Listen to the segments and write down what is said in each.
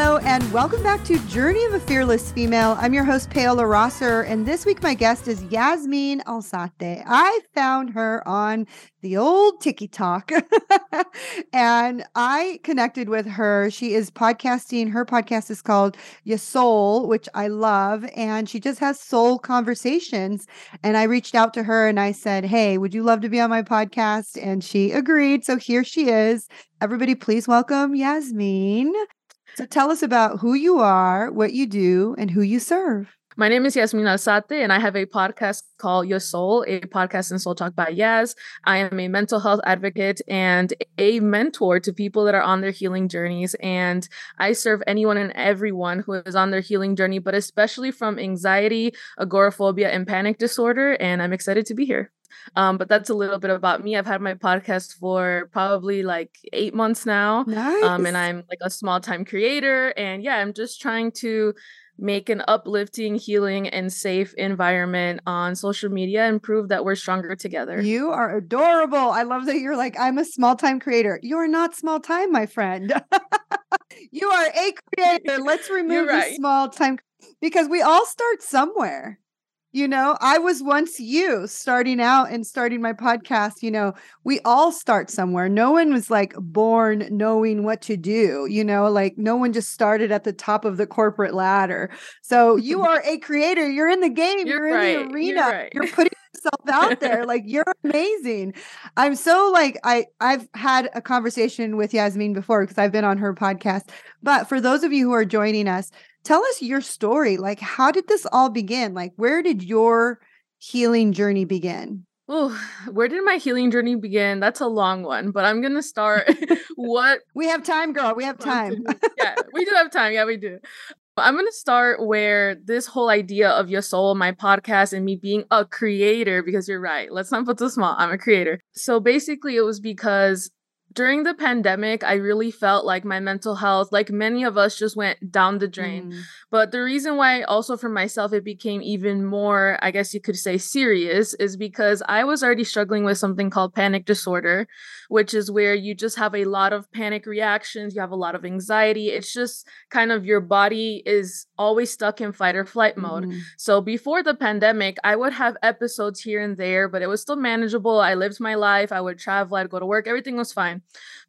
Hello, and welcome back to Journey of a Fearless Female. I'm your host, Paola Rosser, and this week my guest is Yasmeen Alzate. I found her on the old TikTok and I connected with her. She is podcasting. Her podcast is called Yasoul, which I love, and she just has soul conversations. And I reached out to her and I said, Hey, would you love to be on my podcast? And she agreed. So here she is. Everybody, please welcome Yasmeen. So tell us about who you are, what you do, and who you serve. My name is Yasmeen Alzate, and I have a podcast called Yasoul, a podcast and soul talk by Yas. I am a mental health advocate and a mentor to people that are on their healing journeys. And I serve anyone and everyone who is on their healing journey, but especially from anxiety, agoraphobia, and panic disorder. And I'm excited to be here. Um, but that's a little bit about me. I've had my podcast for probably like eight months now. Nice. Um, and I'm like a small time creator. And yeah, I'm just trying to make an uplifting, healing, and safe environment on social media and prove that we're stronger together. You are adorable. I love that you're like, I'm a small time creator. You're not small time, my friend. you are a creator. Let's remove right. the small time because we all start somewhere. You know, I was once you starting out and starting my podcast. You know, we all start somewhere. No one was like born knowing what to do, you know, like no one just started at the top of the corporate ladder. So you are a creator. You're in the game, you're, you're right. in the arena, you're, right. you're putting yourself out there. like you're amazing. I'm so like, I, I've had a conversation with Yasmeen before because I've been on her podcast. But for those of you who are joining us, tell us your story. Like, how did this all begin? Like, where did your healing journey begin? Oh, where did my healing journey begin? That's a long one, but I'm gonna start. what we have time, girl. We have time. yeah, we do have time. Yeah, we do. I'm going to start where this whole idea of Yasoul, my podcast, and me being a creator, because you're right. Let's not put too small. I'm a creator. So basically, it was because during the pandemic, I really felt like my mental health, like many of us, just went down the drain. Mm. But the reason why, also for myself, it became even more, I guess you could say, serious is because I was already struggling with something called panic disorder, which is where you just have a lot of panic reactions, you have a lot of anxiety. It's just kind of your body is always stuck in fight or flight mode. Mm. So before the pandemic, I would have episodes here and there, but it was still manageable. I lived my life, I would travel, I'd go to work, everything was fine.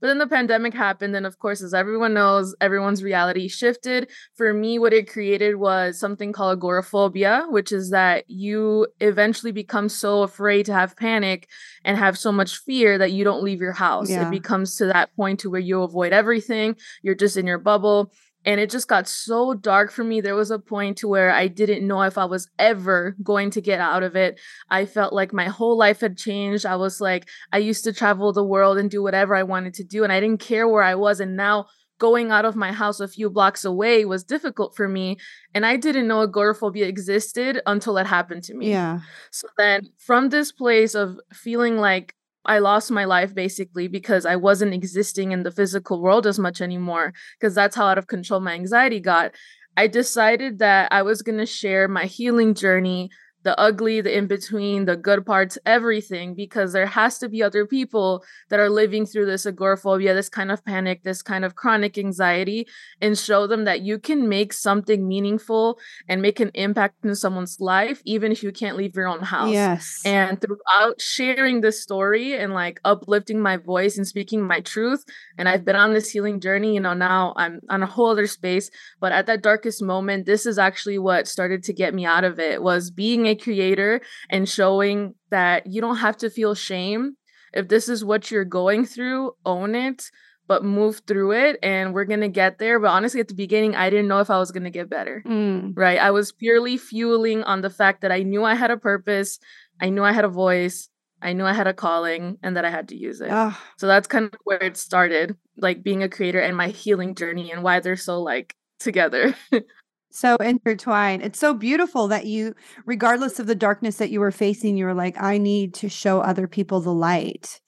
But then the pandemic happened. And of course, as everyone knows, everyone's reality shifted. For me, what it created was something called agoraphobia, which is that you eventually become so afraid to have panic and have so much fear that you don't leave your house. Yeah. It becomes to that point to where you avoid everything. You're just in your bubble and it just got so dark for me. There was a point to where i didn't know if i was ever going to get out of it. I felt like my whole life had changed. I was like i used to travel the world and do whatever i wanted to do and i didn't care where i was and now going out of my house a few blocks away was difficult for me and i didn't know agoraphobia existed until it happened to me. Yeah. So then from this place of feeling like I lost my life basically because I wasn't existing in the physical world as much anymore because that's how out of control my anxiety got. I decided that I was going to share my healing journey the ugly, the in between, the good parts, everything, because there has to be other people that are living through this agoraphobia, this kind of panic, this kind of chronic anxiety, and show them that you can make something meaningful and make an impact in someone's life, even if you can't leave your own house. Yes. And throughout sharing this story and like uplifting my voice and speaking my truth, and I've been on this healing journey, you know, now I'm on a whole other space. But at that darkest moment, this is actually what started to get me out of it was being a creator and showing that you don't have to feel shame. If this is what you're going through, own it, but move through it and we're going to get there. But honestly, at the beginning, I didn't know if I was going to get better. Mm. Right. I was purely fueling on the fact that I knew I had a purpose, I knew I had a voice. I knew I had a calling and that I had to use it. So that's kind of where it started, like being a creator and my healing journey and why they're so like together. so intertwined. It's so beautiful that you, regardless of the darkness that you were facing, you were like, I need to show other people the light.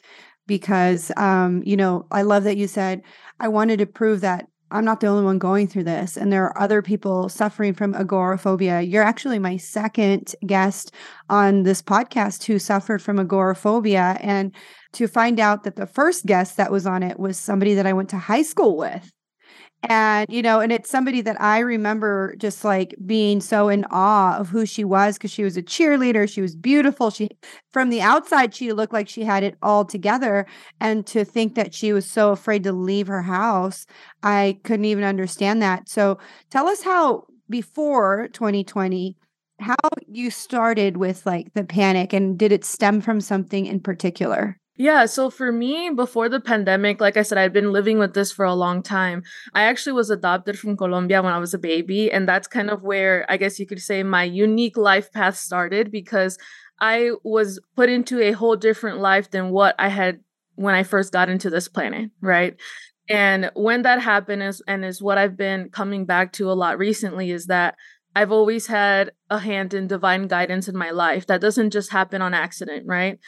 Because, um, you know, I love that you said, I wanted to prove that I'm not the only one going through this. And there are other people suffering from agoraphobia. You're actually my second guest on this podcast who suffered from agoraphobia. And to find out that the first guest that was on it was somebody that I went to high school with And, you know, and it's somebody that I remember just like being so in awe of who she was because she was a cheerleader. She was beautiful. She, from the outside, she looked like she had it all together. And to think that she was so afraid to leave her house, I couldn't even understand that. So tell us how before 2020, how you started with like the panic and did it stem from something in particular? Yeah, so for me, before the pandemic, like I said, I'd been living with this for a long time. I actually was adopted from Colombia when I was a baby. And that's kind of where I guess you could say my unique life path started because I was put into a whole different life than what I had when I first got into this planet, right? And when that happened is and is what I've been coming back to a lot recently is that I've always had a hand in divine guidance in my life. That doesn't just happen on accident, right?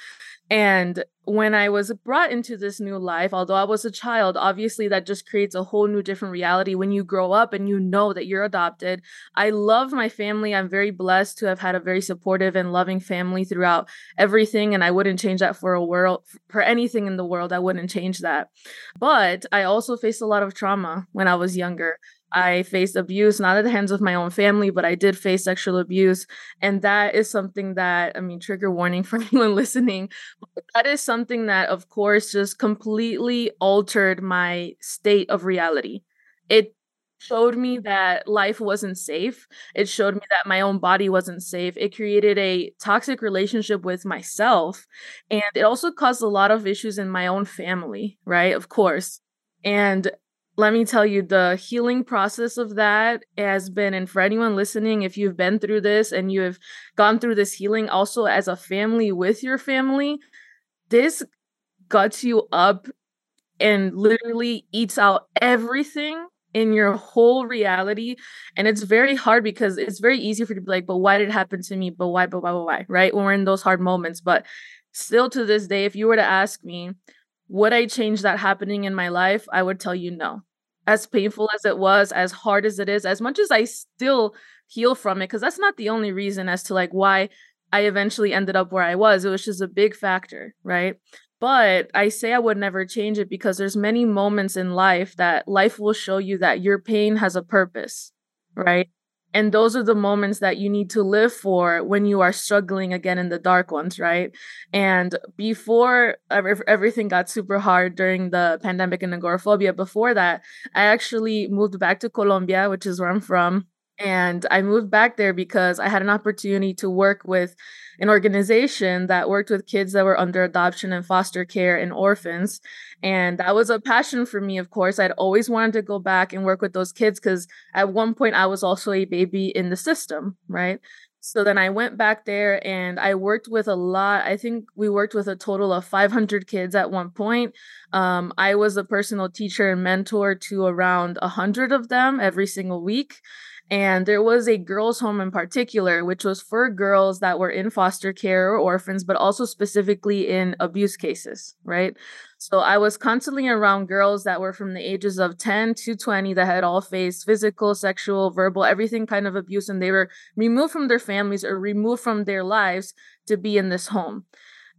And when I was brought into this new life, although I was a child, obviously that just creates a whole new different reality when you grow up and you know that you're adopted. I love my family. I'm very blessed to have had a very supportive and loving family throughout everything. And I wouldn't change that for a world, for anything in the world. I wouldn't change that. But I also faced a lot of trauma when I was younger. I faced abuse, not at the hands of my own family, but I did face sexual abuse. And that is something that, I mean, trigger warning for anyone listening. That is something that, of course, just completely altered my state of reality. It showed me that life wasn't safe. It showed me that my own body wasn't safe. It created a toxic relationship with myself. And it also caused a lot of issues in my own family, right? Of course. And let me tell you, the healing process of that has been, and for anyone listening, if you've been through this and you have gone through this healing also as a family with your family, this guts you up and literally eats out everything in your whole reality. And it's very hard because it's very easy for you to be like, but why did it happen to me? But why, but why, but why, right? When we're in those hard moments. But still to this day, if you were to ask me, would I change that happening in my life? I would tell you no. As painful as it was, as hard as it is, as much as I still heal from it, because that's not the only reason as to like why I eventually ended up where I was. It was just a big factor, right? But I say I would never change it because there's many moments in life that life will show you that your pain has a purpose, right? And those are the moments that you need to live for when you are struggling again in the dark ones, right? And before everything got super hard during the pandemic and agoraphobia, before that, I actually moved back to Colombia, which is where I'm from. And I moved back there because I had an opportunity to work with an organization that worked with kids that were under adoption and foster care and orphans. And that was a passion for me, of course. I'd always wanted to go back and work with those kids because at one point I was also a baby in the system, right? So then I went back there and I worked with a lot. I think we worked with a total of 500 kids at one point. Um, I was a personal teacher and mentor to around 100 of them every single week. And there was a girls' home in particular, which was for girls that were in foster care or orphans, but also specifically in abuse cases, right? So I was constantly around girls that were from the ages of 10 to 20 that had all faced physical, sexual, verbal, everything kind of abuse, and they were removed from their families or removed from their lives to be in this home.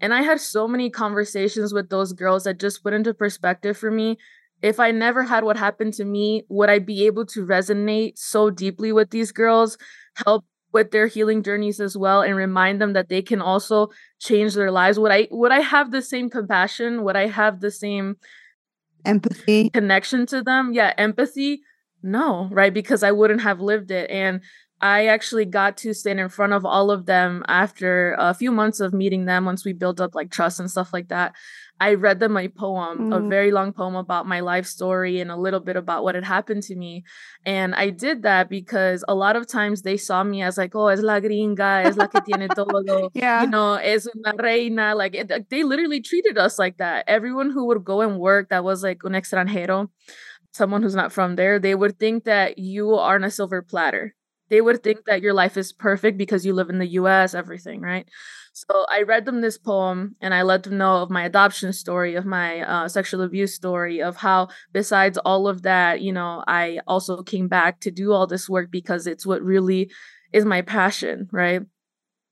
And I had so many conversations with those girls that just put into perspective for me if I never had what happened to me, would I be able to resonate so deeply with these girls, help with their healing journeys as well and remind them that they can also change their lives? Would I would I have the same compassion? Would I have the same empathy connection to them? Yeah, empathy. No, right? Because I wouldn't have lived it and I actually got to stand in front of all of them after a few months of meeting them once we built up like trust and stuff like that. I read them a poem, mm. a very long poem about my life story and a little bit about what had happened to me. And I did that because a lot of times they saw me as like, oh, es la gringa, es la que tiene todo. yeah. You know, es una reina. Like it, they literally treated us like that. Everyone who would go and work that was like un extranjero, someone who's not from there, they would think that you are on a silver platter. They would think that your life is perfect because you live in the US, everything, right? So I read them this poem and I let them know of my adoption story, of my uh, sexual abuse story, of how, besides all of that, you know, I also came back to do all this work because it's what really is my passion, right?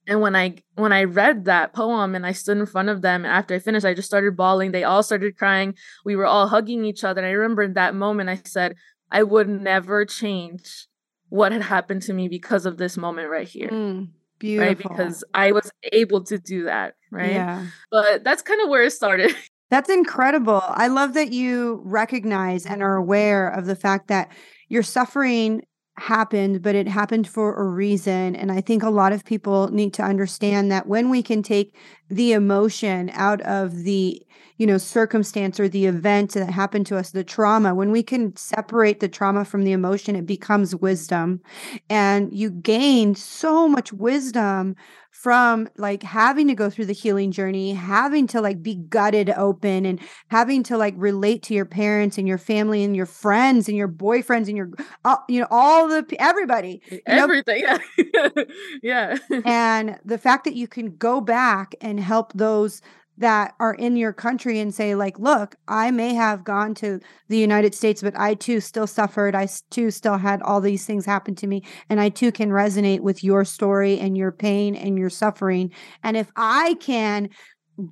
And when I when I read that poem and I stood in front of them, after I finished, I just started bawling. They all started crying. We were all hugging each other. And I remember in that moment, I said, I would never change what had happened to me because of this moment right here. Mm, beautiful. Right? Because I was able to do that. Right. Yeah. But that's kind of where it started. That's incredible. I love that you recognize and are aware of the fact that your suffering happened, but it happened for a reason. And I think a lot of people need to understand that when we can take the emotion out of the you know circumstance or the event that happened to us the trauma when we can separate the trauma from the emotion it becomes wisdom and you gain so much wisdom from like having to go through the healing journey, having to like be gutted open and having to like relate to your parents and your family and your friends and your boyfriends and your, uh, you know, all the everybody, everything. Yeah. yeah. and the fact that you can go back and help those that are in your country and say like look i may have gone to the united states but i too still suffered i too still had all these things happen to me and i too can resonate with your story and your pain and your suffering and if i can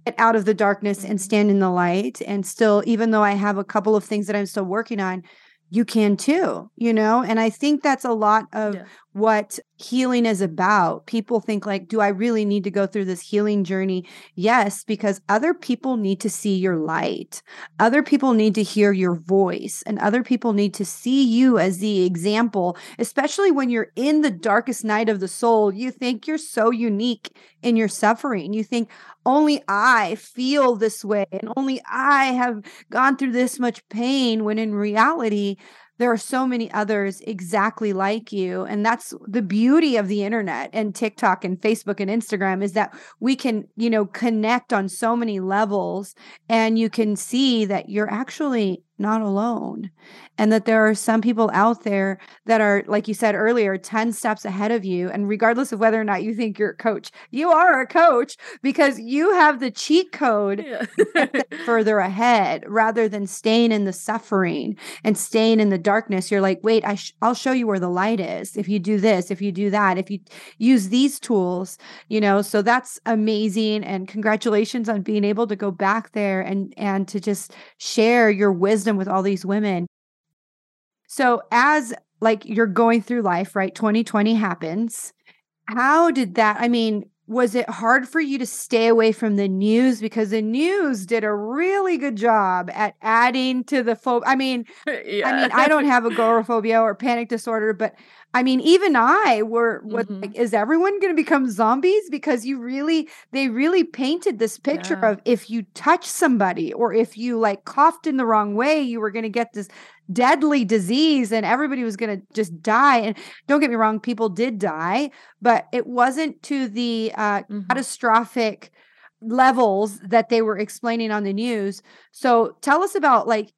get out of the darkness and stand in the light and still even though i have a couple of things that i'm still working on you can too, you know? And I think that's a lot of yeah. What healing is about. People think like, do I really need to go through this healing journey? Yes, because other people need to see your light. Other people need to hear your voice and other people need to see you as the example, especially when you're in the darkest night of the soul. You think you're so unique in your suffering. You think, only I feel this way and only I have gone through this much pain when in reality, there are so many others exactly like you and that's the beauty of the internet and TikTok and Facebook and Instagram is that we can you know connect on so many levels and you can see that you're actually not alone and that there are some people out there that are like you said earlier 10 steps ahead of you and regardless of whether or not you think you're a coach you are a coach because you have the cheat code yeah. further ahead rather than staying in the suffering and staying in the darkness. You're like wait I sh- I'll show you where the light is. If you do this if you do that if you use these tools you know? So that's amazing and congratulations on being able to go back there and and to just share your wisdom wisdom with all these women. So as like you're going through life, right? 2020 happens. How did that I mean, was it hard for you to stay away from the news because the news did a really good job at adding to the phobe I mean, yeah. I mean, I don't have agoraphobia or panic disorder, but I mean, even I were what mm-hmm. like, is everyone going to become zombies? Because you really, they really painted this picture yeah. of if you touch somebody or if you like coughed in the wrong way, you were going to get this deadly disease and everybody was going to just die. And don't get me wrong, people did die, but it wasn't to the uh, mm-hmm. catastrophic levels that they were explaining on the news. So tell us about like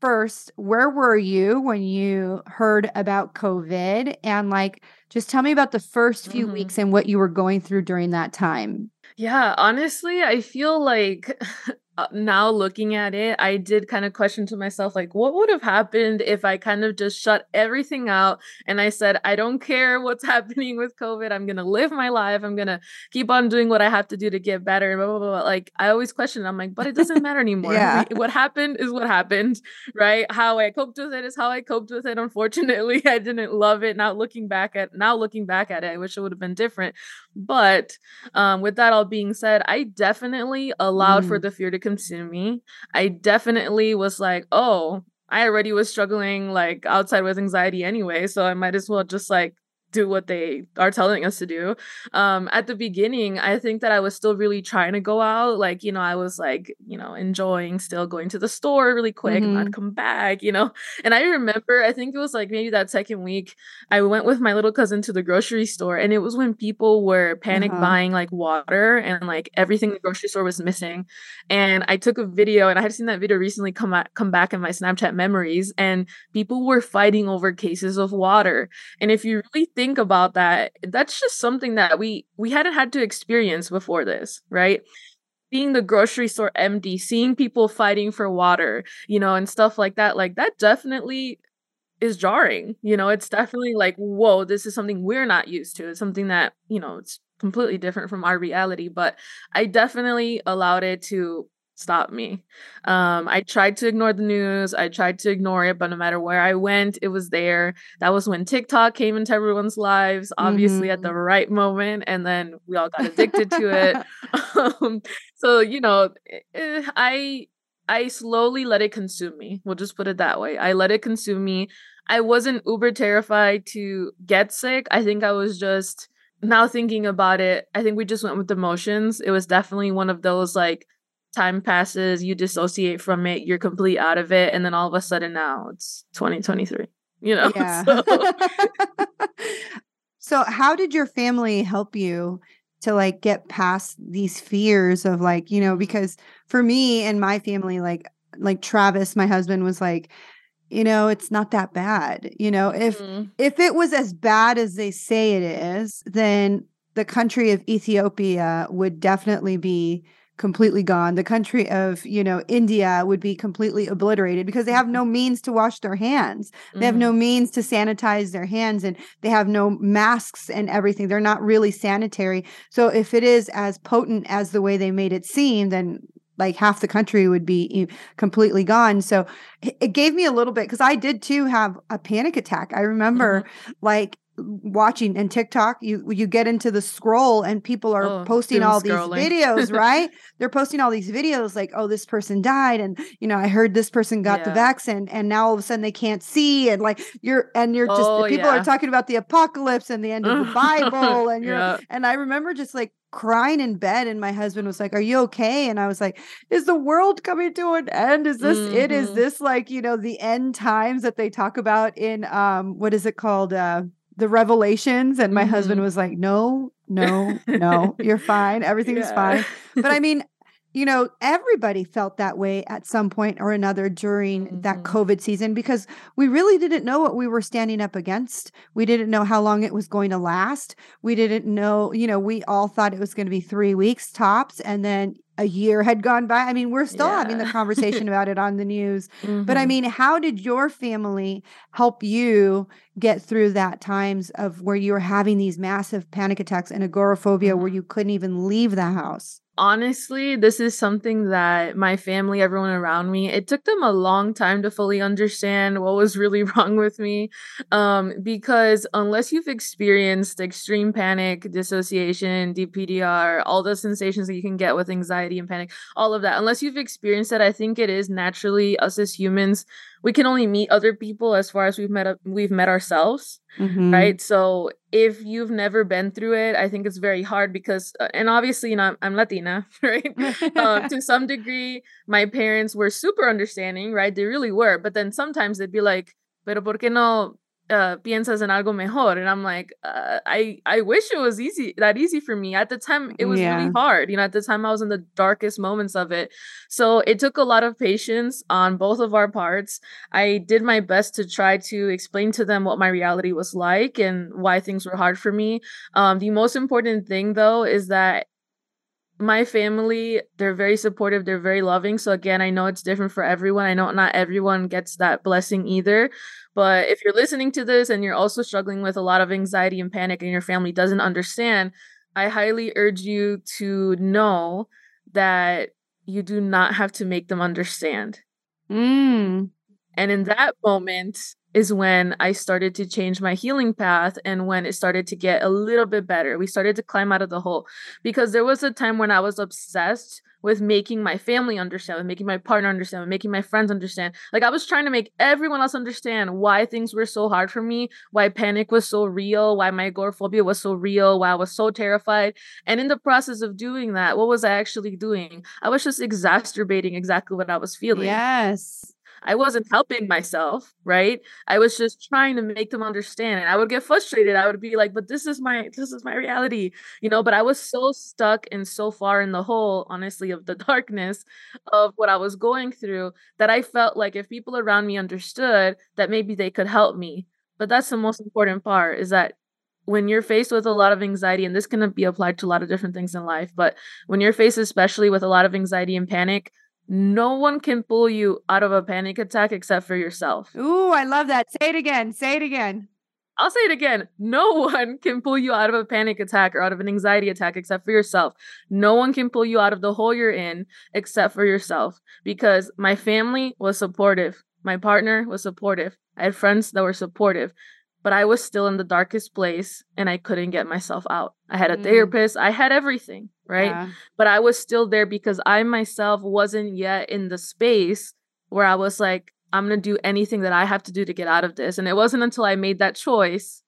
first, where were you when you heard about COVID? And like, just tell me about the first few mm-hmm. weeks and what you were going through during that time. Yeah, honestly, I feel like uh, now looking at it, I did kind of question to myself, like, what would have happened if I kind of just shut everything out and I said, I don't care what's happening with COVID. I'm going to live my life. I'm going to keep on doing what I have to do to get better. And blah, blah, blah, Like, I always question, I'm like, but it doesn't matter anymore. yeah. What happened is what happened, right? How I coped with it is how I coped with it. Unfortunately, I didn't love it. Now looking back at, now looking back at it, I wish it would have been different. But um, with that all being said, I definitely allowed mm. for the fear to consume me. I definitely was like, oh, I already was struggling like outside with anxiety anyway, so I might as well just like do what they are telling us to do. Um, at the beginning, I think that I was still really trying to go out. Like, you know, I was like, you know, enjoying still going to the store really quick mm-hmm. and I'd come back, you know. And I remember, I think it was like maybe that second week, I went with my little cousin to the grocery store and it was when people were panic uh-huh. buying like water and like everything the grocery store was missing. And I took a video and I had seen that video recently come, at, come back in my Snapchat memories and people were fighting over cases of water. And if you really think think about that, that's just something that we we hadn't had to experience before this, right? Being the grocery store empty, seeing people fighting for water, you know, and stuff like that, like that definitely is jarring. You know, it's definitely like, whoa, this is something we're not used to. It's something that, you know, it's completely different from our reality. But I definitely allowed it to stop me. Um, I tried to ignore the news. I tried to ignore it, but no matter where I went, it was there. That was when TikTok came into everyone's lives, obviously mm-hmm. at the mm-hmm. right moment, and then we all got addicted to it. Um, so you know, eh, eh, I I slowly let it consume me. We'll just put it that way. I let it consume me. I wasn't uber terrified to get sick. I think I was just now thinking about it. I think we just went with emotions. It was definitely one of those like time passes, you dissociate from it, you're complete out of it, and then all of a sudden now it's 2023. You know? Yeah. so. so how did your family help you to like get past these fears of like, you know, because for me and my family, like like Travis, my husband was like, you know, it's not that bad. You know, if mm. if it was as bad as they say it is, then the country of Ethiopia would definitely be completely gone. The country of, you know, India would be completely obliterated because they have no mm-hmm. means to wash their hands. They mm-hmm. have no mm-hmm. means to sanitize their hands and they have no masks and everything. They're not really sanitary. So if it is as potent as the way they made it seem, then like half the country would be completely gone. So it gave me a little bit because I did too have a panic attack. I remember mm-hmm. like watching and TikTok, you you get into the scroll and people are oh, posting all scrolling. these videos, right? They're posting all these videos like, oh, this person died, and you know, I heard this person got yeah. the vaccine, and now all of a sudden they can't see, and like you're and you're just oh, people yeah. are talking about the apocalypse and the end of the Bible, and you're yeah. and I remember just like crying in bed and my husband was like are you okay and i was like is the world coming to an end is this mm-hmm. it is mm-hmm. this like you know the end times that they talk about in um what is it called uh the revelations and my mm-hmm. husband was like no no no you're fine everything's yeah. fine but i mean you know everybody felt that way at some point or another during mm-hmm. that covid season because we really didn't know what we were standing up against we didn't know how long it was going to last we didn't know you know we all thought it was going to be 3 weeks tops and then a year had gone by. I mean, we're still yeah. having the conversation about it on the news. Mm-hmm. But I mm-hmm. mean, how did your family help you get through that times of where you were having these massive panic attacks and agoraphobia mm-hmm. where you couldn't even leave the house? Honestly, this is something that my family, everyone around me, it took them a long time to fully understand what was really wrong with me. Um, because unless you've experienced extreme panic, dissociation, DPDR, all the sensations that you can get with anxiety and panic, all of that, unless you've experienced that, I think it is naturally us as humans we can only meet other people as far as we've met we've met ourselves mm-hmm. right? So if you've never been through it i think it's very hard because uh, and obviously you know i'm, I'm latina right? Uh, to some degree my parents were super understanding right? They really were but then sometimes they'd be like pero por qué no uh, piensas en algo mejor. And i'm like uh, i i wish it was easy that easy for me. At the time it was yeah. really hard. You know at the time i was in the darkest moments of it. So it took a lot of patience on both of our parts. I did my best to try to explain to them what my reality was like and why things were hard for me. Um, the most important thing though is that my family they're very supportive they're very loving. So again i know it's different for everyone. I know not everyone gets that blessing either but if you're listening to this and you're also struggling with a lot of anxiety and panic and your family doesn't understand i highly urge you to know that you do not have to make them understand mm. and in that moment is when I started to change my healing path and when it started to get a little bit better. We started to climb out of the hole because there was a time when I was obsessed with making my family understand, with making my partner understand, with making my friends understand. Like I was trying to make everyone else understand why things were so hard for me, why panic was so real, why my agoraphobia was so real, why I was so terrified. And in the process of doing that, what was I actually doing? I was just exacerbating exactly what I was feeling. Yes. I wasn't helping myself, right? I was just trying to make them understand. And I would get frustrated. I would be like, but this is my this is my reality, you know, but I was so stuck and so far in the hole, honestly, of the darkness of what I was going through that I felt like if people around me understood that maybe they could help me. But that's the most important part is that when you're faced with a lot of anxiety, and this can be applied to a lot of different things in life, but when you're faced especially with a lot of anxiety and panic, no one can pull you out of a panic attack except for yourself. Ooh, I love that. Say it again. Say it again. I'll say it again. No one can pull you out of a panic attack or out of an anxiety attack except for yourself. No one can pull you out of the hole you're in except for yourself because my family was supportive. My partner was supportive. I had friends that were supportive, but I was still in the darkest place and I couldn't get myself out. I had a mm. therapist, I had everything, right? Yeah. But I was still there because I myself wasn't yet in the space where I was like, I'm going to do anything that I have to do to get out of this. And it wasn't until I made that choice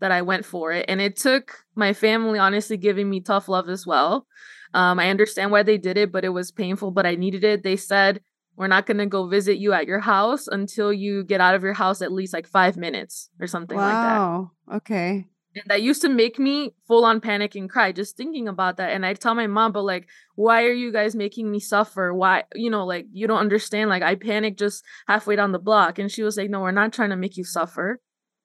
that I went for it. And it took my family honestly giving me tough love as well. Um, I understand why they did it, but it was painful, but I needed it. They said, we're not going to go visit you at your house until you get out of your house at least like five minutes or something wow. like that. Wow. Okay. And that used to make me full on panic and cry just thinking about that. And I tell my mom, but like, why are you guys making me suffer? Why, you know, like, you don't understand. Like, I panic just halfway down the block. And she was like, no, we're not trying to make you suffer.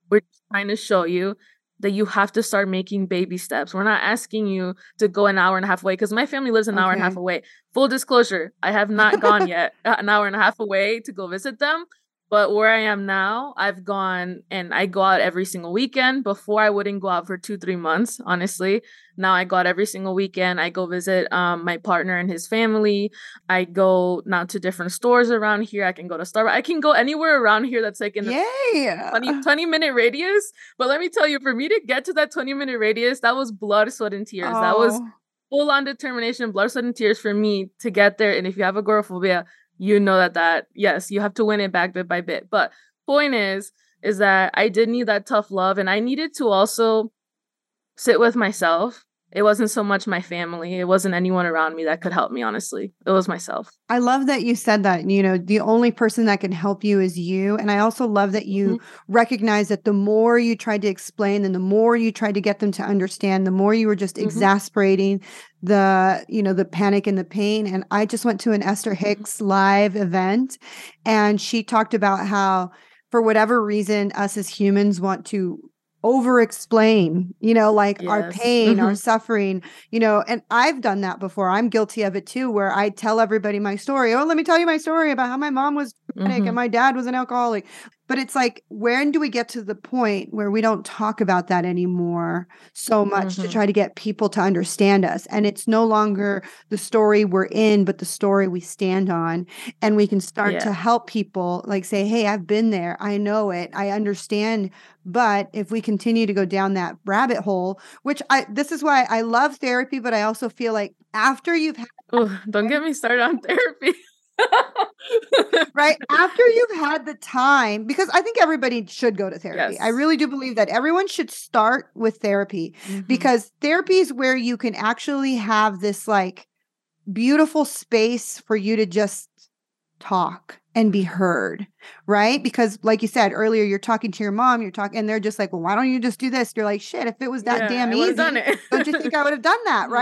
We're trying to show you that you have to start making baby steps. We're not asking you to go an hour and a half away because my family lives an okay. hour and a half away. Full disclosure, I have not gone yet uh, an hour and a half away to go visit them. But where I am now, I've gone and I go out every single weekend. Before I wouldn't go out for two, three months, honestly. Now I go out every single weekend. I go visit um, my partner and his family. I go now to different stores around here. I can go to Starbucks. I can go anywhere around here that's like in a 20, 20 minute radius. But let me tell you, for me to get to that 20 minute radius, that was blood, sweat, and tears. Oh. That was oh. full on determination, blood, sweat, and tears for me to get there. And if you have agoraphobia, you know that that yes you have to win it back bit by bit. But point is is that i did need that tough love and i needed to also sit with myself it wasn't so much my family it wasn't anyone around me that could help me honestly it was myself i love that you said that you know the only person that can help you is you and i also love that you mm-hmm. recognize that the more you tried to explain and the more you tried to get them to understand the more you were just mm-hmm. exasperating the you know the panic and the pain and i just went to an esther mm-hmm. hicks live event and she talked about how for whatever reason us as humans want to over explain, you know, like yes. our pain, mm-hmm. our suffering, you know, and I've done that before. I'm guilty of it too, where I tell everybody my story. Oh, let me tell you my story about how my mom was mm-hmm. and my dad was an alcoholic. But it's like, when do we get to the point where we don't talk about that anymore so much mm-hmm. to try to get people to understand us? And it's no longer the story we're in, but the story we stand on. And we can start yeah. to help people like say, Hey, I've been there. I know it. I understand. But if we continue to go down that rabbit hole, which I, this is why I love therapy, but I also feel like after you've had, oh, don't get me started on therapy. right? After you've had the time because i think everybody should go to therapy. Yes. i really do believe that everyone should start with therapy mm-hmm. because therapy is where you can actually have this like beautiful space for you to just talk and be heard right? Because like you said earlier you're talking to your mom you're talking and they're just like well why don't you just do this? You're like shit if it was that yeah, damn easy don't you think i would have done that? Mm-hmm.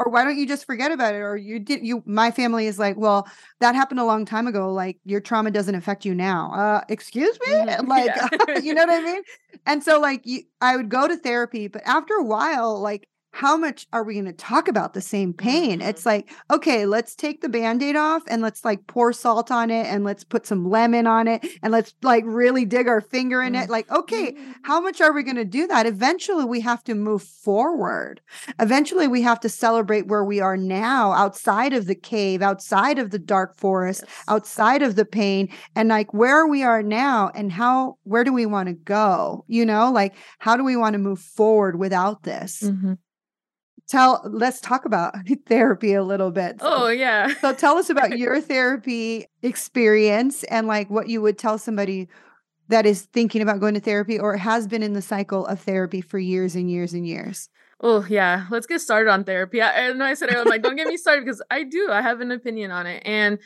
Or why don't you just forget about it or you did you my family is like well that happened a long time ago like your trauma doesn't affect you now uh excuse me mm-hmm. like yeah. you know what i mean and so like you, i would go to therapy but after a while like how much are we going to talk about the same pain? Mm-hmm. It's like, okay, let's take the band aid off and let's like pour salt on it and let's put some lemon on it and let's like really dig our finger in mm-hmm. it. Like, okay, mm-hmm. how much are we going to do that? Eventually, we have to move forward. Eventually, we have to celebrate where we are now outside of the cave, outside of the dark forest, yes. outside of the pain, and like where we are now and how, where do we want to go? You know, like how do we want to move forward without this? Tell let's talk about therapy a little bit. So, oh yeah. so tell us about your therapy experience and like what you would tell somebody that is thinking about going to therapy or has been in the cycle of therapy for years and years and years. Oh yeah, let's get started on therapy. I, and I said I'm like, don't get me started because I do. I have an opinion on it, and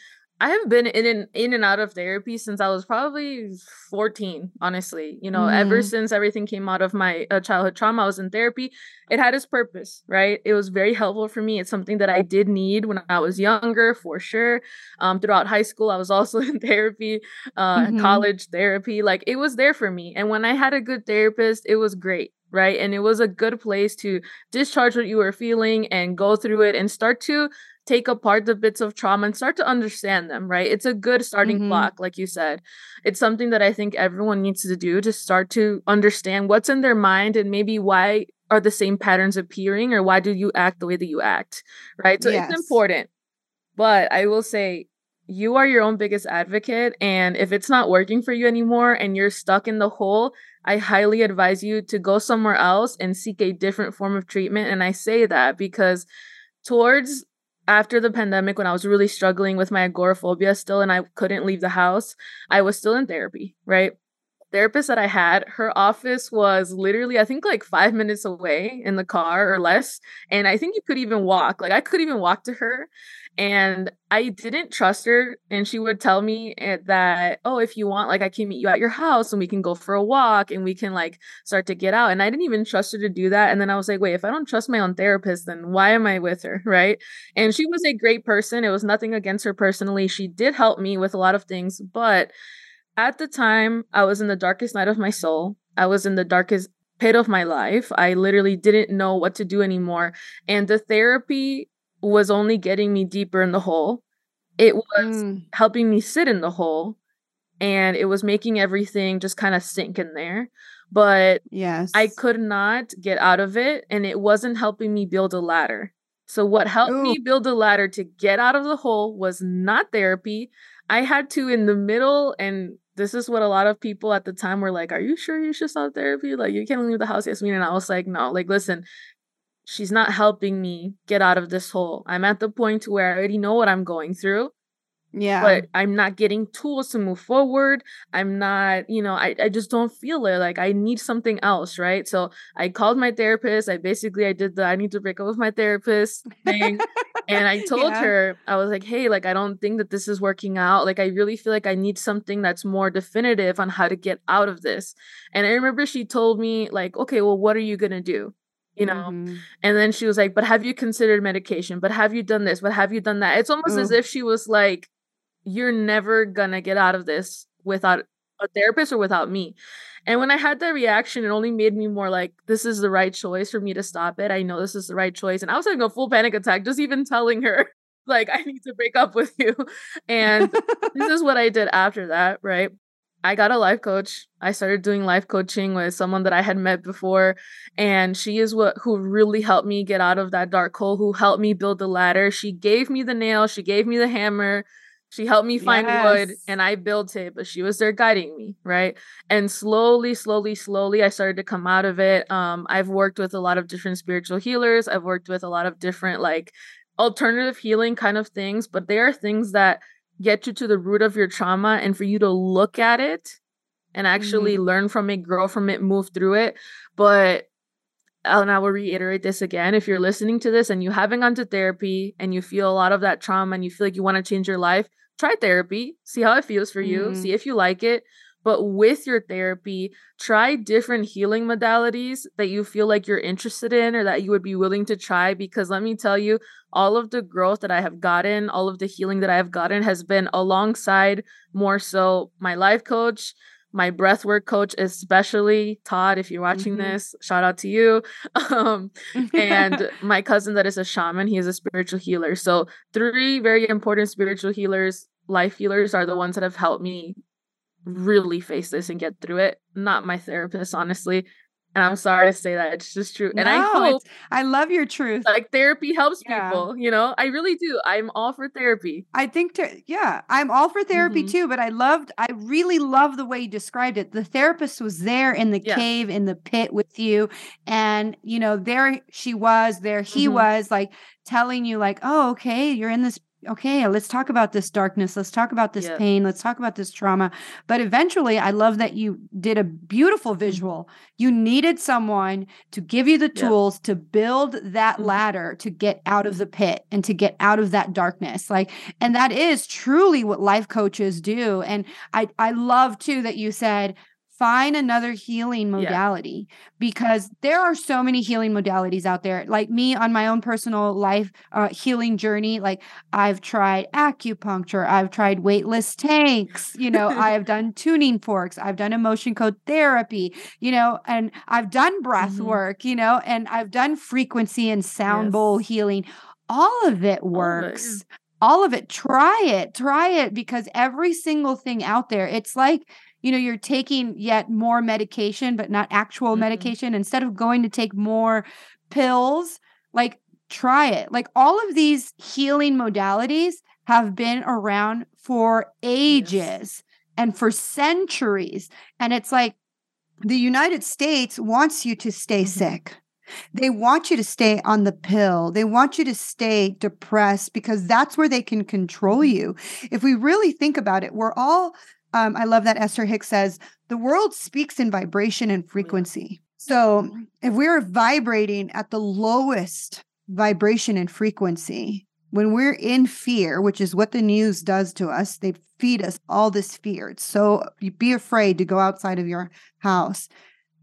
I have been in and in and out of therapy since I was probably 14, honestly. You know, mm. ever since everything came out of my uh, childhood trauma, I was in therapy. It had its purpose, right? It was very helpful for me. It's something that I did need when I was younger, for sure. Um, throughout high school, I was also in therapy, uh, mm-hmm. college therapy. Like it was there for me. And when I had a good therapist, it was great right? And it was a good place to discharge what you were feeling and go through it and start to take apart the bits of trauma and start to understand them, right? It's a good starting Mhm. block, like you said. It's something that I think everyone needs to do to start to understand what's in their mind and maybe why are the same patterns appearing or why do you act the way that you act, right? So Yes. it's important. But I will say, you are your own biggest advocate. And if it's not working for you anymore and you're stuck in the hole, I highly advise you to go somewhere else and seek a different form of treatment. And I say that because towards after the pandemic, when I was really struggling with my agoraphobia still and I couldn't leave the house, I was still in therapy, right? Therapist that I had, her office was literally, I think, like five minutes away in the car or less. And I think you could even walk. Like, I could even walk to her. And I didn't trust her. And she would tell me eh, that, oh, if you want, like, I can meet you at your house and we can go for a walk and we can, like, start to get out. And I didn't even trust her to do that. And then I was like, wait, if I don't trust my own therapist, then why am I with her? Right. And she was a great person. It was nothing against her personally. She did help me with a lot of things. But at the time, I was in the darkest night of my soul. I was in the darkest pit of my life. I literally didn't know what to do anymore. And the therapy was only getting me deeper in the hole. It was Mm, helping me sit in the hole and it was making everything just kind of sink in there. But yes. I could not get out of it and it wasn't helping me build a ladder. So what helped Ooh. me build a ladder to get out of the hole was not therapy. I had to in the middle and this is what a lot of people at the time were like, Are you sure you should stop therapy? Like you can't leave the house, Yasmeen. And I was like, No, like listen, she's not helping me get out of this hole. I'm at the point where I already know what I'm going through Yeah. but I'm not getting tools to move forward. I'm not, you know, I, I just don't feel it. Like I need something else, right? So I called my therapist. I basically I did the I need to break up with my therapist thing. and I told Yeah. her, I was like, hey, like I don't think that this is working out. Like I really feel like I need something that's more definitive on how to get out of this. And I remember she told me, like, okay, well, what are you gonna do? You know, Mhm. and then she was like, But have you considered medication? But have you done this? But have you done that? It's almost as if she was like, You're never gonna get out of this without a therapist or without me. And when I had that reaction, it only made me more like, This is the right choice for me to stop it. I know this is the right choice. And I was having a full panic attack just even telling her, like, I need to break up with you. And this is what I did after that, right? I got a life coach. I started doing life coaching with someone that I had met before and she is what who really helped me get out of that dark hole, who helped me build the ladder. She gave me the nail, she gave me the hammer, she helped me find wood and I built it, but she was there guiding me, right? And slowly, slowly, slowly I started to come out of it. Um I've worked with a lot of different spiritual healers. I've worked with a lot of different like alternative healing kind of things, but they are things that get you to the root of your trauma and for you to look at it and actually learn from it, grow from it, move through it. But and I will reiterate this again. If you're listening to this and you haven't gone to therapy and you feel a lot of that trauma and you feel like you want to change your life, try therapy, see how it feels for you, Mhm. see if you like it. But with your therapy, try different healing modalities that you feel like you're interested in or that you would be willing to try. Because let me tell you, all of the growth that I have gotten, all of the healing that I have gotten has been alongside more so my life coach, my breathwork coach, especially Todd. If you're watching Mhm. this, shout out to you. Um, and my cousin that is a shaman, he is a spiritual healer. So, three very important spiritual healers, life healers, are the ones that have helped me really face this and get through it. Not my therapist, honestly. And I'm sorry to say that. It's just true. And I hope I love your truth. like therapy helps Yeah. people, you know? I really do. I'm all for therapy. I think to yeah, I'm all for therapy Mhm. too, but I loved I really love the way you described it. The therapist was there in the Yeah. cave in the pit with you and you know, there she was, there he Mhm. was like telling you like, "Oh, okay, you're in this okay, let's talk about this darkness. Let's talk about this pain. Let's talk about this trauma." But eventually, I love that you did a beautiful Mm-hmm. visual. You needed someone to give you the tools to build that Mhm. ladder to get out of the pit and to get out of that darkness. Like and that is truly what life coaches do and i i love too that you said find another healing Yeah. modality because there are so many healing modalities out there like me on my own personal life uh, healing journey like i've tried acupuncture i've tried weightless tanks you know i've done tuning forks i've done emotion code therapy you know and i've done breath Mhm. work you know and i've done frequency and sound bowl healing all of it works. All of it, all of it. Try it. Try it because every single thing out there, it's like, you know, you're taking yet more medication, but not actual mm-hmm. medication. Instead of going to take more pills, like try it. Like all of these healing modalities have been around for ages yes. and for centuries. And it's like the United States wants you to stay mm-hmm. sick. They want you to stay on the pill. They want you to stay depressed because that's where they can control mm-hmm. you. If we really think about it, we're all, um, I love that Esther Hicks says, the world speaks in vibration and frequency. So if we're vibrating at the lowest vibration and frequency, when we're in fear, which is what the news does to us, they feed us all this fear. So be afraid to go outside of your house.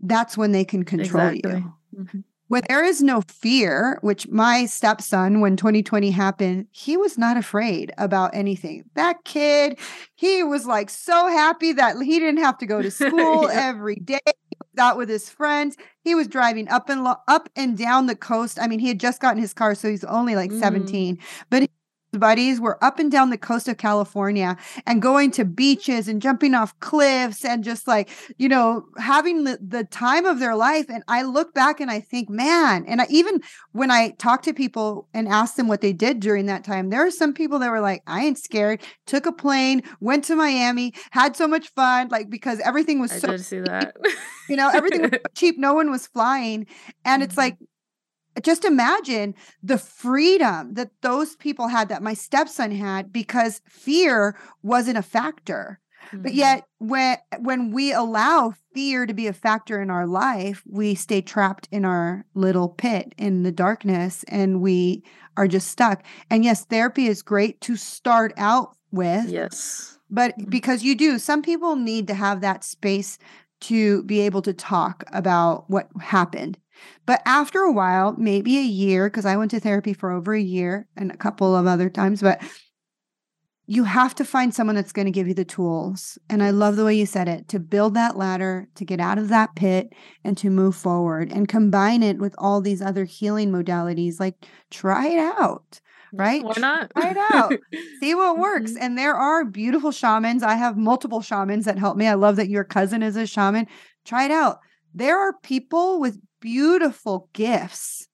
That's when they can control exactly. you. Mm-hmm. When there is no fear, which my stepson, when 2020 happened, he was not afraid about anything. That kid, he was like so happy that he didn't have to go to school yeah. every day. Out with his friends. He was driving up and lo- up and down the coast. I mean, he had just gotten his car, so he's only like mm. 17, but buddies were up and down the coast of California and going to beaches and jumping off cliffs and just like, you know, having the, the time of their life. And I look back and I think, man, and I, even when I talk to people and ask them what they did during that time, there are some people that were like, I ain't scared, took a plane, went to Miami, had so much fun, like because everything was I so did see that. you know, everything was cheap. No one was flying. And it's mm-hmm. like, just imagine the freedom that those people had that my stepson had because fear wasn't a factor mm-hmm. but yet when when we allow fear to be a factor in our life we stay trapped in our little pit in the darkness and we are just stuck and yes therapy is great to start out with yes but mm-hmm. because you do some people need to have that space to be able to talk about what happened but after a while, maybe a year, because I went to therapy for over a year and a couple of other times, but you have to find someone that's going to give you the tools. And I love the way you said it to build that ladder, to get out of that pit and to move forward and combine it with all these other healing modalities. Like try it out, right? Why not? Try it out, see what works. Mm-hmm. And there are beautiful shamans. I have multiple shamans that help me. I love that your cousin is a shaman. Try it out. There are people with beautiful gifts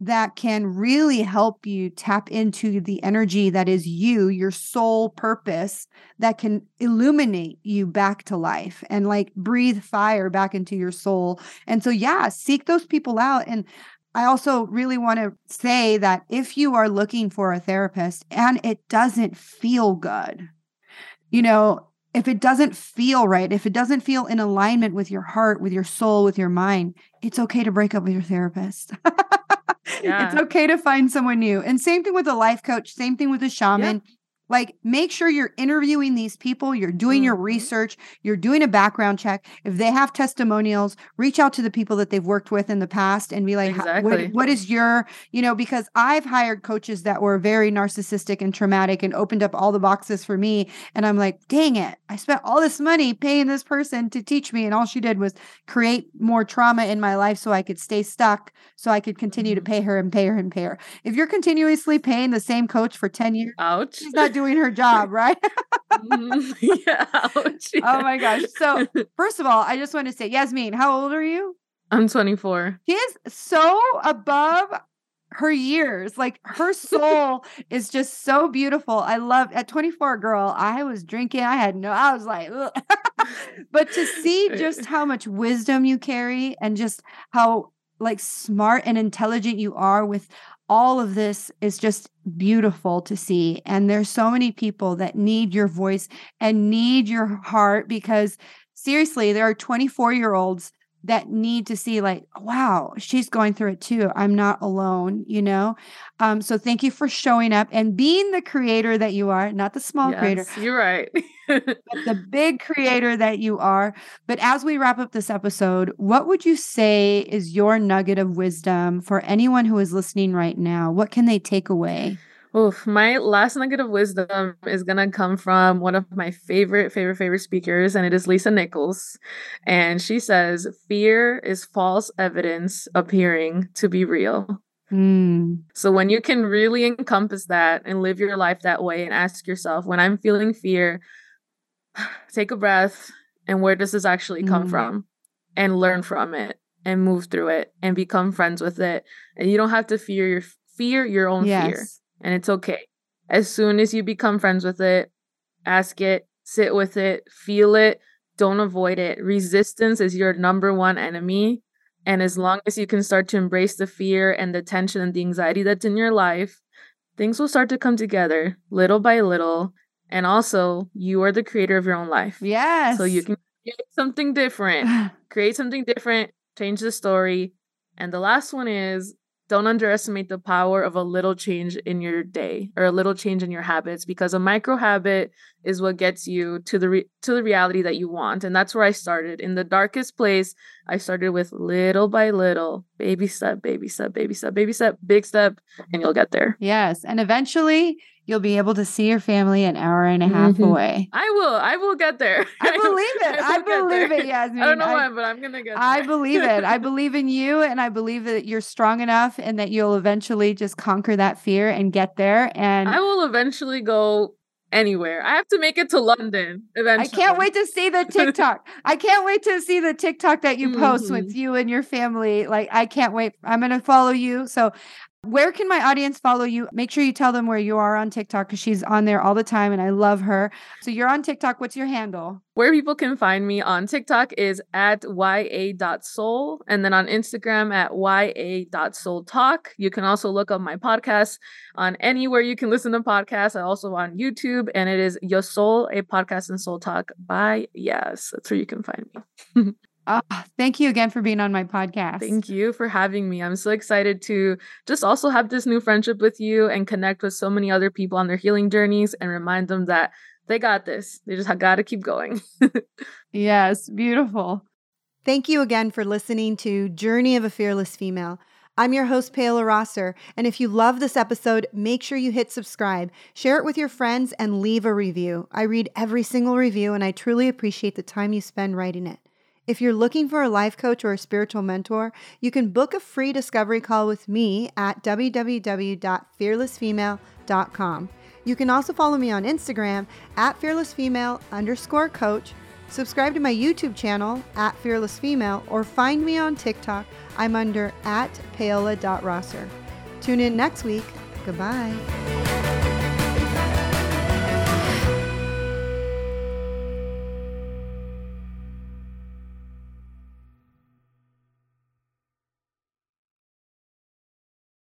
that can really help you tap into the energy that is you, your soul purpose, that can illuminate you back to life and like breathe fire back into your soul. And so, yeah, seek those people out. And I also really want to say that if you are looking for a therapist and it doesn't feel good, you know, if it doesn't feel right, if it doesn't feel in alignment with your heart, with your soul, with your mind, it's okay to break up with your therapist. yeah. It's okay to find someone new. And same thing with a life coach, same thing with a shaman. Yeah. Like, make sure you're interviewing these people, you're doing mm-hmm. your research, you're doing a background check. If they have testimonials, reach out to the people that they've worked with in the past and be like, exactly. what, what is your, you know, because I've hired coaches that were very narcissistic and traumatic and opened up all the boxes for me. And I'm like, dang it, I spent all this money paying this person to teach me. And all she did was create more trauma in my life so I could stay stuck, so I could continue mm-hmm. to pay her and pay her and pay her. If you're continuously paying the same coach for 10 years, ouch. She's not doing her job, right? mm, yeah, ouch, yeah. Oh my gosh. So, first of all, I just want to say, Yasmeen, how old are you? I'm 24. She is so above her years. Like her soul is just so beautiful. I love at 24, girl. I was drinking. I had no, I was like, but to see just how much wisdom you carry and just how like smart and intelligent you are with all of this is just beautiful to see. And there's so many people that need your voice and need your heart because seriously, there are 24 year olds that need to see like wow she's going through it too. I'm not alone you know? Um so thank you for showing up and being the creator that you are not the small yes, creator you're right. but the big creator that you are. But as we wrap up this episode what would you say is your nugget of wisdom for anyone who is listening right now? What can they take away Oof, my last nugget of wisdom is gonna come from one of my favorite, favorite, favorite speakers, and it is Lisa Nichols. And she says, Fear is false evidence appearing to be real. Mm. So when you can really encompass that and live your life that way and ask yourself, when I'm feeling fear, take a breath and where does this actually come Mm. from? And learn from it and move through it and become friends with it. And you don't have to fear your fear your own fear. And it's okay. As soon as you become friends with it, ask it, sit with it, feel it, don't avoid it. Resistance is your number one enemy. And as long as you can start to embrace the fear and the tension and the anxiety that's in your life, things will start to come together little by little. And also, you are the creator of your own life. Yes. So you can create something different, create something different, change the story. And the last one is don't underestimate the power of a little change in your day or a little change in your habits because a micro habit is what gets you to the re- to the reality that you want and that's where I started in the darkest place I started with little by little baby step baby step baby step baby step big step and you'll get there yes. And eventually you'll be able to see your family an hour and a half Mhm. away. I will I will get there I believe it. I, will get believe it, Yasmeen. I don't know I- when but I'm gonna get there I believe it. I believe in you and I believe that you're strong enough and that you'll eventually just conquer that fear and get there. And I will eventually go anywhere. I have to make it to London eventually. I can't wait to see the TikTok. I can't wait to see the TikTok that you post with Mm-hmm. you and your family. Like, I can't wait. I'm going to follow you. So, where can my audience follow you? Make sure you tell them where you are on TikTok because she's on there all the time and I love her. So, you're on TikTok. What's your handle? Where people can find me on TikTok is at ya.soul and then on Instagram at ya.soultalk. You can also look up my podcast on anywhere you can listen to podcasts. I also on YouTube and it is Yasoul, a podcast and soul talk by Yas. That's where you can find me. Ah, thank you again for being on my podcast. Thank you for having me. I'm so excited to just also have this new friendship with you and connect with so many other people on their healing journeys and remind them that they got this. They just got to keep going. Yes, beautiful. Thank you again for listening to Journey of a Fearless Female. I'm your host, Paola Rosser, and if you love this episode, make sure you hit subscribe, share it with your friends, and leave a review. I read every single review, and I truly appreciate the time you spend writing it. If you're looking for a life coach or a spiritual mentor, you can book a free discovery call with me at www.fearlessfemale.com. You can also follow me on Instagram at fearlessfemale underscore coach Subscribe to my YouTube channel at Fearless Female or find me on TikTok. I'm under at paola.rosser. Tune in next week. Goodbye.